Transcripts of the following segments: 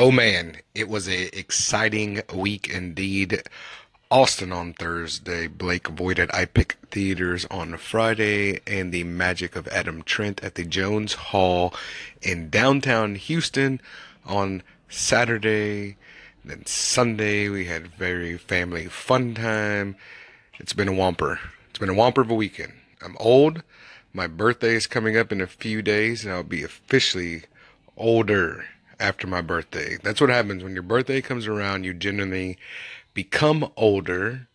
Oh man, it was a exciting week indeed. Austin on Thursday, Blake at iPic Theaters on Friday, and the Magic of Adam Trent at the Jones Hall in downtown Houston on Saturday. Then Sunday we had very family fun time. It's been a whomper. It's been a whomper of a weekend. I'm old. My birthday is coming up in a few days, and I'll be officially older after my birthday. That's what happens when your birthday comes around. You generally become older.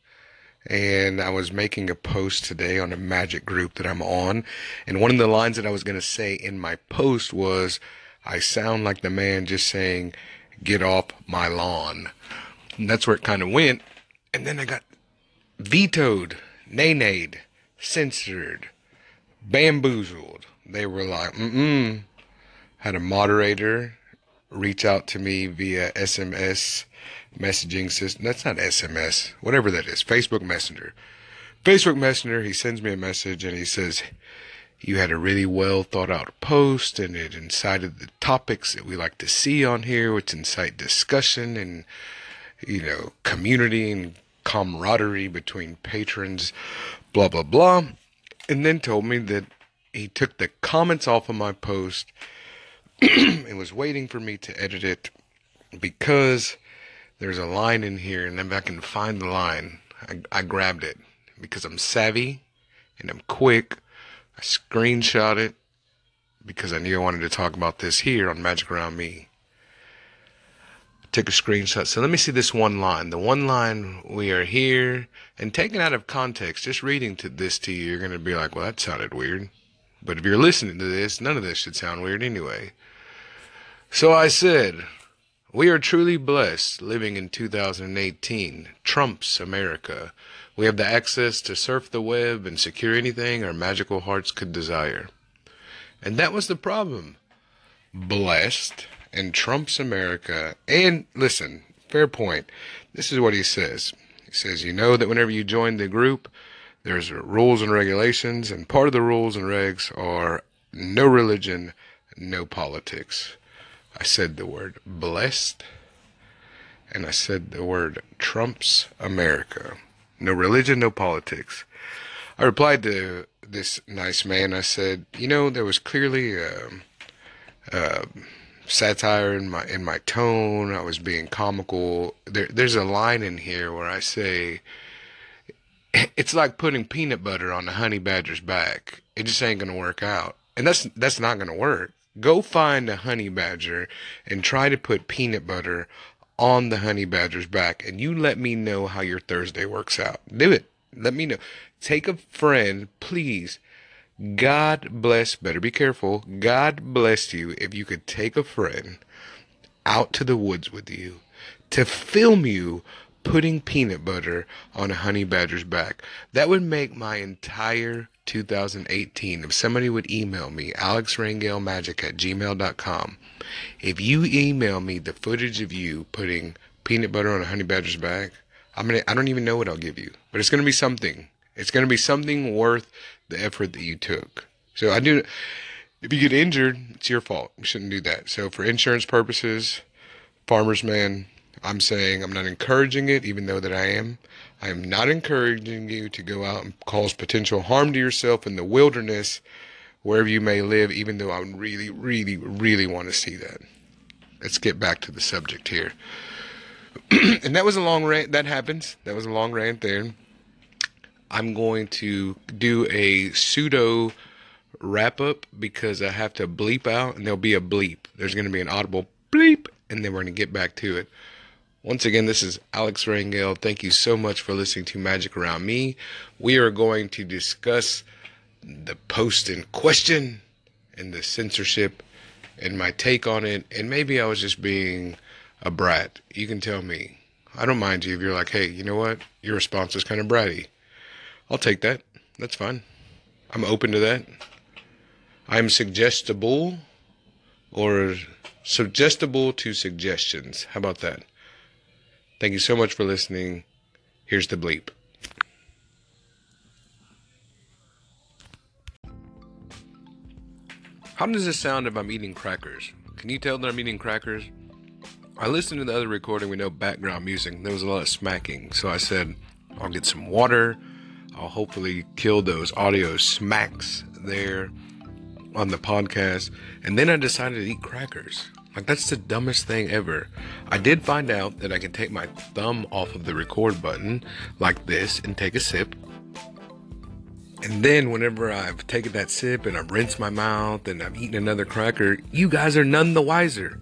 And I was making a post today on a magic group that I'm on. And one of the lines that I was going to say in my post was, I sound like the man just saying, get off my lawn. And that's where it kind of went. And then I got vetoed, nay nayed, censored, bamboozled. They were like, mm-mm. Had a moderator reach out to me via SMS messaging system. That's not SMS, whatever that is. Facebook Messenger. Facebook Messenger, he sends me a message and he says, You had a really well thought out post and it incited the topics that we like to see on here, which incite discussion and, you know, community and camaraderie between patrons, blah, blah, blah. And then told me that he took the comments off of my post and was waiting for me to edit it because there's a line in here, and if I can find the line, I, I grabbed it because I'm savvy and I'm quick. I screenshot it because I knew I wanted to talk about this here on Magic Around Me. Take a screenshot. So let me see this one line. The one line we are here and taken out of context, just reading to this to you, you're going to be like, well, that sounded weird. But if you're listening to this, none of this should sound weird anyway. So I said, we are truly blessed living in 2018, Trump's America. We have the access to surf the web and secure anything our magical hearts could desire. And that was the problem. Blessed and Trump's America. And listen, fair point. This is what he says. He says, You know that whenever you join the group, there's rules and regulations, and part of the rules and regs are no religion, no politics. I said the word blessed, and I said the word Trump's America. No religion, no politics. I replied to this nice man. I said, you know, there was clearly a, a satire in my in my tone. I was being comical. There, there's a line in here where I say, it's like putting peanut butter on a honey badger's back. It just ain't gonna work out, and that's that's not gonna work. Go find a honey badger and try to put peanut butter on the honey badger's back, and you let me know how your Thursday works out. Do it. Let me know. Take a friend, please. God bless, better be careful. God bless you if you could take a friend out to the woods with you to film you putting peanut butter on a honey badger's back. That would make my entire 2018. If somebody would email me, alexrangelmagic at gmail.com, if you email me the footage of you putting peanut butter on a honey badger's back, I'm gonna, I don't even know what I'll give you, but it's gonna be something. It's gonna be something worth the effort that you took. So I do, if you get injured, it's your fault. You shouldn't do that. So for insurance purposes, farmer's man, I'm saying I'm not encouraging it, even though that I am. I am not encouraging you to go out and cause potential harm to yourself in the wilderness, wherever you may live, even though I really, really, really want to see that. Let's get back to the subject here. and that was a long rant. That happens. That was a long rant there. I'm going to do a pseudo wrap up because I have to bleep out, and there'll be a bleep. There's going to be an audible bleep, and then we're going to get back to it. Once again, this is Alex Rangel. Thank you so much for listening to Magic Around Me. We are going to discuss the post in question and the censorship and my take on it. And maybe I was just being a brat. You can tell me. I don't mind you if you're like, hey, you know what? Your response was kind of bratty. I'll take that. That's fine. I'm open to that. I'm suggestible or suggestible to suggestions. How about that? Thank you so much for listening. Here's the bleep. How does this sound if I'm eating crackers? Can you tell that I'm eating crackers? I listened to the other recording with no background music. There was a lot of smacking. So I said, I'll get some water. I'll hopefully kill those audio smacks there on the podcast. And then I decided to eat crackers. Like, that's the dumbest thing ever. I did find out that I can take my thumb off of the record button like this and take a sip. And then, whenever I've taken that sip and I've rinsed my mouth and I've eaten another cracker, you guys are none the wiser.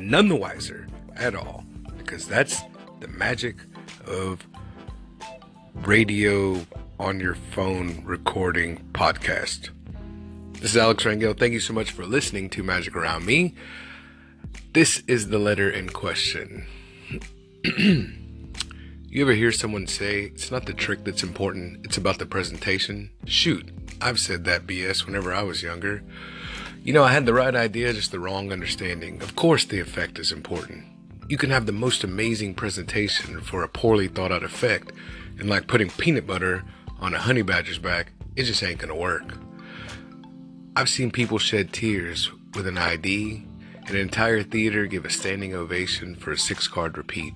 None the wiser at all. Because that's the magic of radio on your phone recording podcast. This is Alex Rangel. Thank you so much for listening to Magic Around Me. This is the letter in question. you ever hear someone say, it's not the trick that's important, it's about the presentation? Shoot, I've said that BS whenever I was younger. You know, I had the right idea, just the wrong understanding. Of course, the effect is important. You can have the most amazing presentation for a poorly thought out effect, and like putting peanut butter on a honey badger's back, it just ain't gonna work. I've seen people shed tears with an ID, an entire theater give a standing ovation for a six card repeat.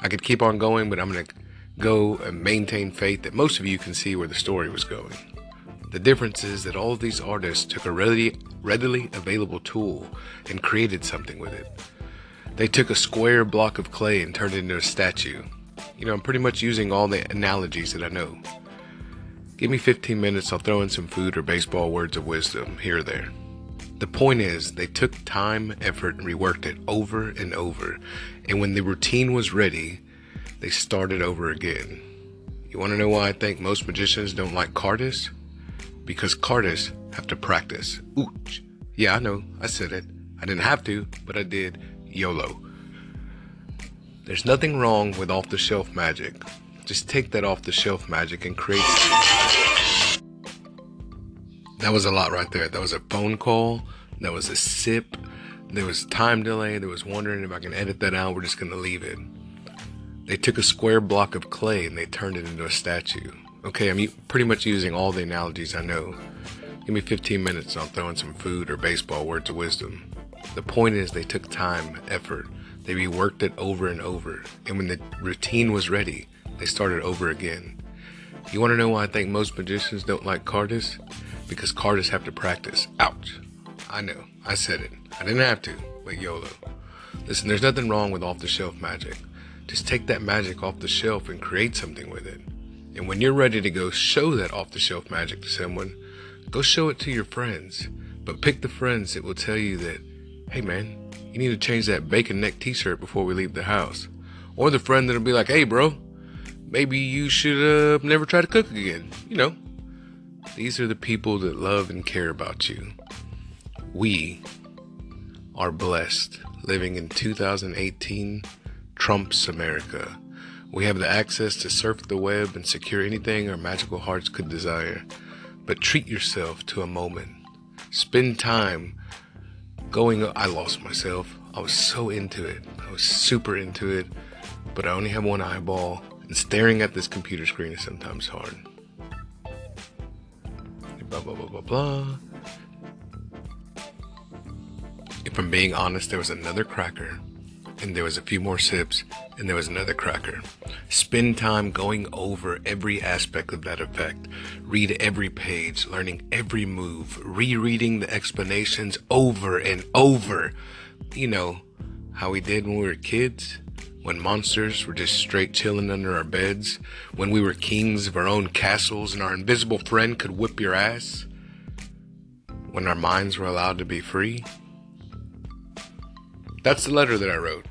I could keep on going, but I'm gonna go and maintain faith that most of you can see where the story was going. The difference is that all of these artists took a readily, readily available tool and created something with it. They took a square block of clay and turned it into a statue. You know, I'm pretty much using all the analogies that I know. Give me 15 minutes, I'll throw in some food or baseball words of wisdom here or there. The point is, they took time, effort, and reworked it over and over. And when the routine was ready, they started over again. You want to know why I think most magicians don't like cardists? Because cardists have to practice. Ooch. Yeah, I know, I said it. I didn't have to, but I did. YOLO. There's nothing wrong with off the shelf magic. Just take that off the shelf magic and create. That was a lot right there. That was a phone call. That was a sip. There was time delay. There was wondering if I can edit that out. We're just going to leave it. They took a square block of clay and they turned it into a statue. Okay, I'm pretty much using all the analogies I know. Give me 15 minutes and I'll throw in some food or baseball words of wisdom. The point is, they took time, effort. They reworked it over and over. And when the routine was ready, they started over again. You want to know why I think most magicians don't like cardists? Because cardists have to practice. Ouch. I know. I said it. I didn't have to, but YOLO. Listen, there's nothing wrong with off the shelf magic. Just take that magic off the shelf and create something with it. And when you're ready to go show that off the shelf magic to someone, go show it to your friends. But pick the friends that will tell you that hey man, you need to change that bacon neck t-shirt before we leave the house. Or the friend that'll be like, hey bro, maybe you should uh, never try to cook again. You know, these are the people that love and care about you. We are blessed living in 2018 Trump's America. We have the access to surf the web and secure anything our magical hearts could desire. But treat yourself to a moment. Spend time going, I lost myself. I was so into it. I was super into it, but I only have one eyeball, and staring at this computer screen is sometimes hard. Blah, blah, blah, blah, blah. If I'm being honest, there was another cracker and there was a few more sips, and there was another cracker. Spend time going over every aspect of that effect. Read every page, learning every move, rereading the explanations over and over. You know, how we did when we were kids, when monsters were just straight chilling under our beds, when we were kings of our own castles and our invisible friend could whip your ass, when our minds were allowed to be free. That's the letter that I wrote.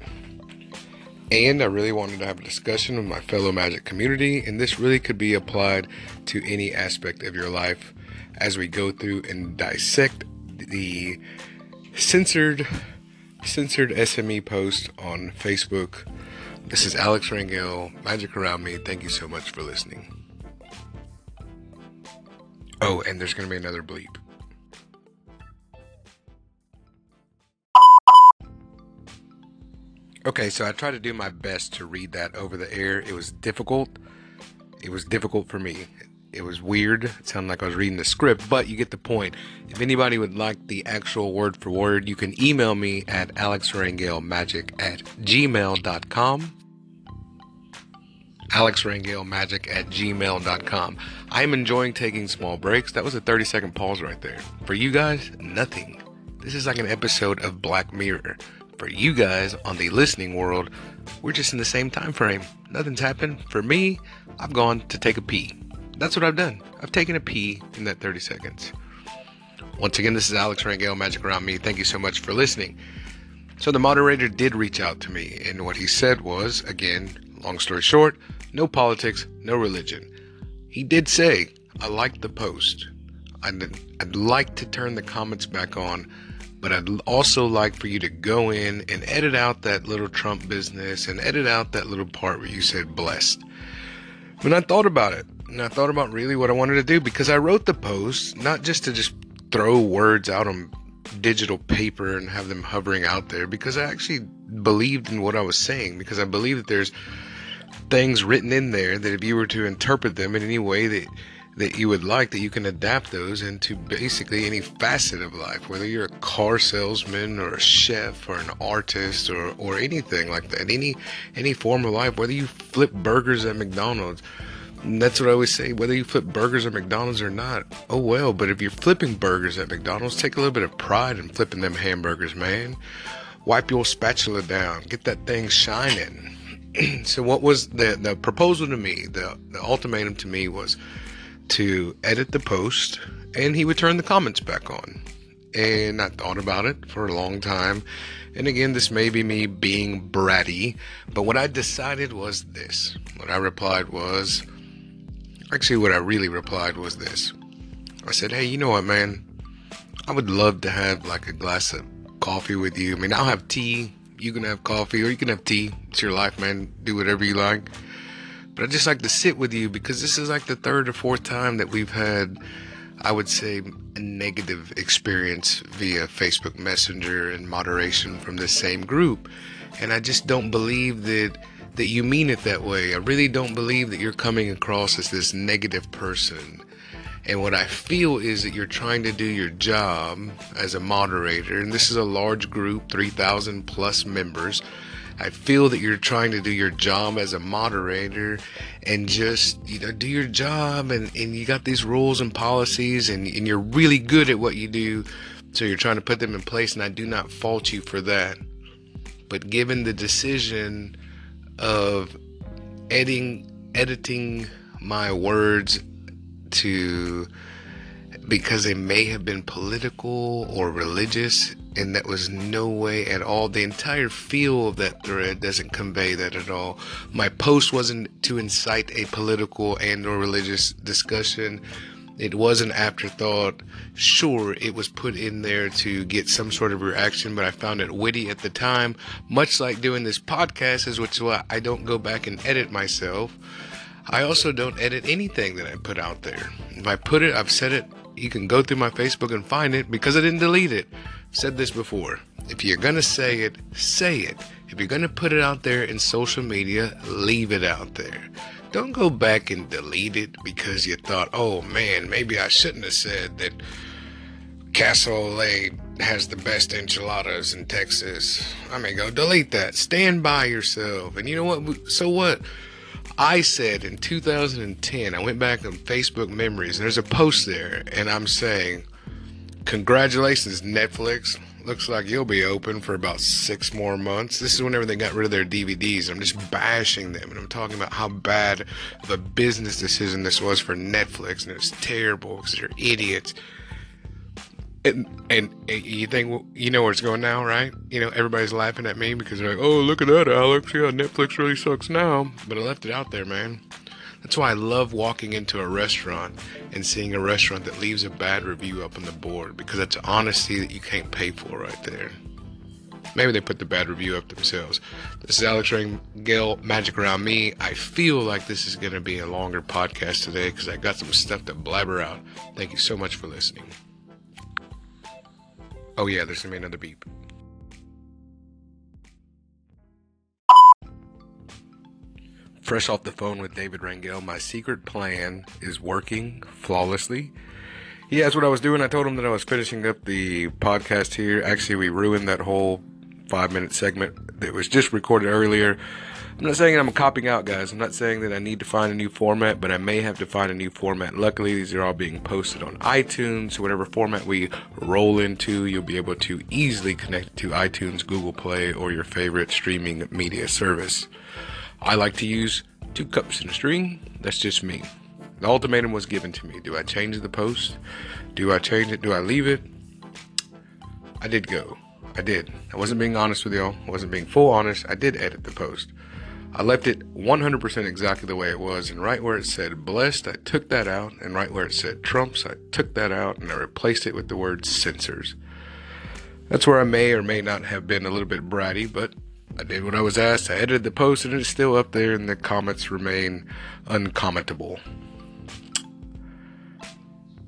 And I really wanted to have a discussion with my fellow magic community, and this really could be applied to any aspect of your life as we go through and dissect the censored censored SME post on Facebook. This is Alex Rangel, Magic Around Me. Thank you so much for listening. Oh, and there's going to be another bleep. Okay, so I tried to do my best to read that over the air. It was difficult. It was difficult for me. It was weird. It sounded like I was reading the script, but you get the point. If anybody would like the actual word for word, you can email me at alexrangelemagic at gmail.com. alexrangelemagic at gmail.com. I'm enjoying taking small breaks. That was a 30 second pause right there. For you guys, nothing. This is like an episode of Black Mirror. For you guys on the listening world, we're just in the same time frame. Nothing's happened. For me, I've gone to take a pee. That's what I've done. I've taken a pee in that 30 seconds. Once again, this is Alex Rangel, Magic Around Me. Thank you so much for listening. So the moderator did reach out to me, and what he said was, again, long story short, no politics, no religion. He did say, I liked the post. I'd, I'd like to turn the comments back on, but I'd also like for you to go in and edit out that little Trump business and edit out that little part where you said blessed. When I thought about it, and I thought about really what I wanted to do because I wrote the post not just to just throw words out on digital paper and have them hovering out there because I actually believed in what I was saying because I believe that there's things written in there that if you were to interpret them in any way that that you would like that you can adapt those into basically any facet of life whether you're a car salesman or a chef or an artist or or anything like that any any form of life whether you flip burgers at McDonald's that's what I always say whether you flip burgers at McDonald's or not oh well but if you're flipping burgers at McDonald's take a little bit of pride in flipping them hamburgers man wipe your spatula down get that thing shining so what was the the proposal to me the the ultimatum to me was to edit the post and he would turn the comments back on. And I thought about it for a long time. And again, this may be me being bratty, but what I decided was this. What I replied was actually, what I really replied was this. I said, Hey, you know what, man? I would love to have like a glass of coffee with you. I mean, I'll have tea. You can have coffee or you can have tea. It's your life, man. Do whatever you like. But I just like to sit with you because this is like the third or fourth time that we've had, I would say, a negative experience via Facebook Messenger and moderation from the same group. And I just don't believe that that you mean it that way. I really don't believe that you're coming across as this negative person. And what I feel is that you're trying to do your job as a moderator, and this is a large group, 3,000 plus members. I feel that you're trying to do your job as a moderator and just, you know, do your job and, and you got these rules and policies and, and you're really good at what you do. So you're trying to put them in place and I do not fault you for that. But given the decision of editing editing my words to because they may have been political or religious and that was no way at all. The entire feel of that thread doesn't convey that at all. My post wasn't to incite a political and or religious discussion it was an afterthought sure it was put in there to get some sort of reaction but i found it witty at the time much like doing this podcast is which is why i don't go back and edit myself i also don't edit anything that i put out there if i put it i've said it you can go through my facebook and find it because i didn't delete it said this before. If you're going to say it, say it. If you're going to put it out there in social media, leave it out there. Don't go back and delete it because you thought, oh man, maybe I shouldn't have said that Casa Olé has the best enchiladas in Texas. I mean, go delete that. Stand by yourself. And you know what? So what? I said in 2010, I went back on Facebook memories, and there's a post there, and I'm saying, Congratulations, Netflix. Looks like you'll be open for about six more months. This is whenever they got rid of their DVDs. I'm just bashing them, and I'm talking about how bad of a business decision this was for Netflix, and it's terrible because they're idiots. And, and, and you think you know where it's going now, right? You know everybody's laughing at me because they're like, "Oh, look at that, Alex! Yeah, Netflix really sucks now." But I left it out there, man. That's why I love walking into a restaurant and seeing a restaurant that leaves a bad review up on the board because that's honesty that you can't pay for right there. Maybe they put the bad review up themselves. This is Alex Rangel, Magic Around Me. I feel like this is going to be a longer podcast today because I got some stuff to blabber out. Thank you so much for listening. Oh, yeah, there's going to be another beep. Fresh off the phone with David Rangel. My secret plan is working flawlessly. He asked what I was doing. I told him that I was finishing up the podcast here. Actually, we ruined that whole five minute segment that was just recorded earlier. I'm not saying I'm copying out, guys. I'm not saying that I need to find a new format, but I may have to find a new format. Luckily, these are all being posted on iTunes. Whatever format we roll into, you'll be able to easily connect to iTunes, Google Play, or your favorite streaming media service. I like to use two cups in a string. That's just me. The ultimatum was given to me. Do I change the post? Do I change it? Do I leave it? I did go. I did. I wasn't being honest with y'all. I wasn't being full honest. I did edit the post. I left it 100% exactly the way it was, and right where it said blessed, I took that out, and right where it said Trumps, I took that out, and I replaced it with the word censors. That's where I may or may not have been a little bit bratty, but I did what I was asked. I edited the post and it's still up there, and the comments remain uncommentable.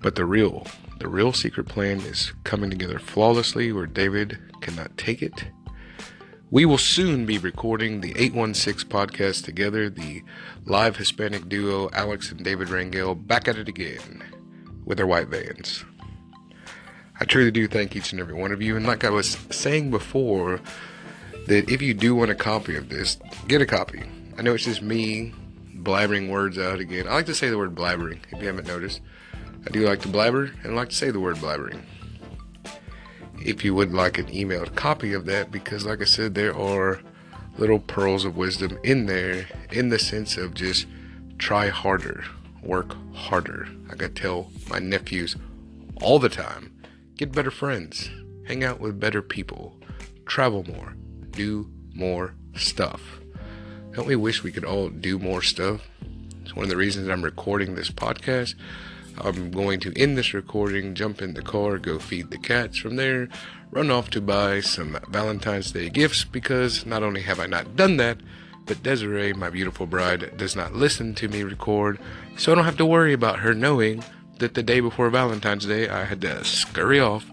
But the real, the real secret plan is coming together flawlessly where David cannot take it. We will soon be recording the 816 podcast together, the live Hispanic duo Alex and David Rangel back at it again with their white vans. I truly do thank each and every one of you. And like I was saying before, that if you do want a copy of this, get a copy. I know it's just me blabbering words out again. I like to say the word blabbering, if you haven't noticed. I do like to blabber and I like to say the word blabbering. If you would like an emailed copy of that, because like I said, there are little pearls of wisdom in there in the sense of just try harder, work harder. Like I tell my nephews all the time get better friends, hang out with better people, travel more, do more stuff. Don't we wish we could all do more stuff? It's one of the reasons I'm recording this podcast. I'm going to end this recording, jump in the car, go feed the cats. From there, run off to buy some Valentine's Day gifts because not only have I not done that, but Desiree, my beautiful bride, does not listen to me record, so I don't have to worry about her knowing that the day before Valentine's Day I had to scurry off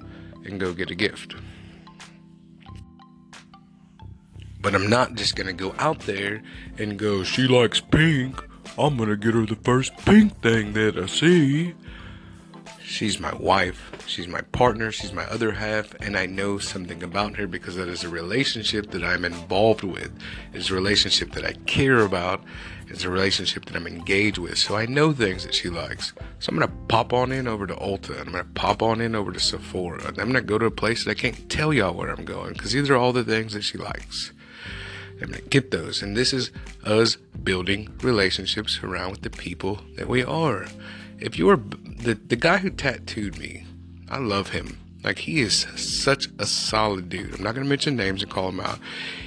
and go get a gift. But I'm not just gonna go out there and go, she likes pink. I'm gonna get her the first pink thing that I see. She's my wife. She's my partner. She's my other half. And I know something about her because that is a relationship that I'm involved with. It's a relationship that I care about. It's a relationship that I'm engaged with. So I know things that she likes. So I'm to pop on in over to Ulta. I'm to pop on in over to Sephora. I'm to go to a place that I can't tell y'all where I'm going because these are all the things that she likes. I'm going to get those. And this is us building relationships around with the people that we are. If you're the, the guy who tattooed me, I love him. Like, he is such a solid dude. I'm not going to mention names and call him out.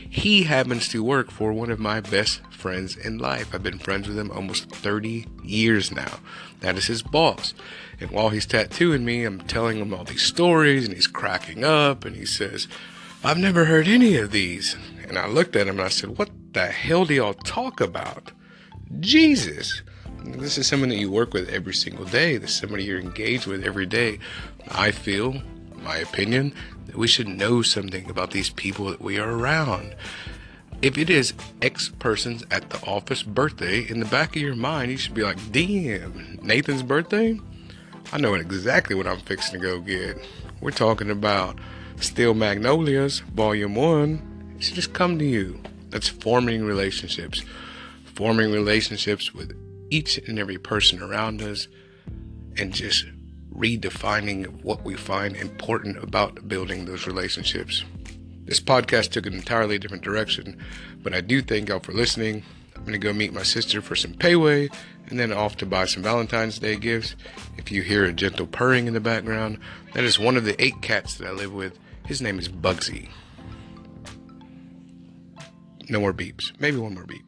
He happens to work for one of my best friends in life. I've been friends with him almost 30 years now. That is his boss. And while he's tattooing me, I'm telling him all these stories and he's cracking up and he says, I've never heard any of these. And I looked at him and I said, What the hell do y'all talk about? Jesus. This is someone that you work with every single day. This is somebody you're engaged with every day. I feel, my opinion, that we should know something about these people that we are around. If it is X person's at the office birthday, in the back of your mind, you should be like, damn, Nathan's birthday? I know exactly what I'm fixing to go get. We're talking about Steel Magnolias, Volume 1 should just come to you. That's forming relationships. Forming relationships with each and every person around us and just redefining what we find important about building those relationships. This podcast took an entirely different direction, but I do thank y'all for listening. I'm to go meet my sister for some payway and then off to buy some Valentine's Day gifts. If you hear a gentle purring in the background, that is one of the eight cats that I live with. His name is Bugsy. No more beeps. Maybe one more beep.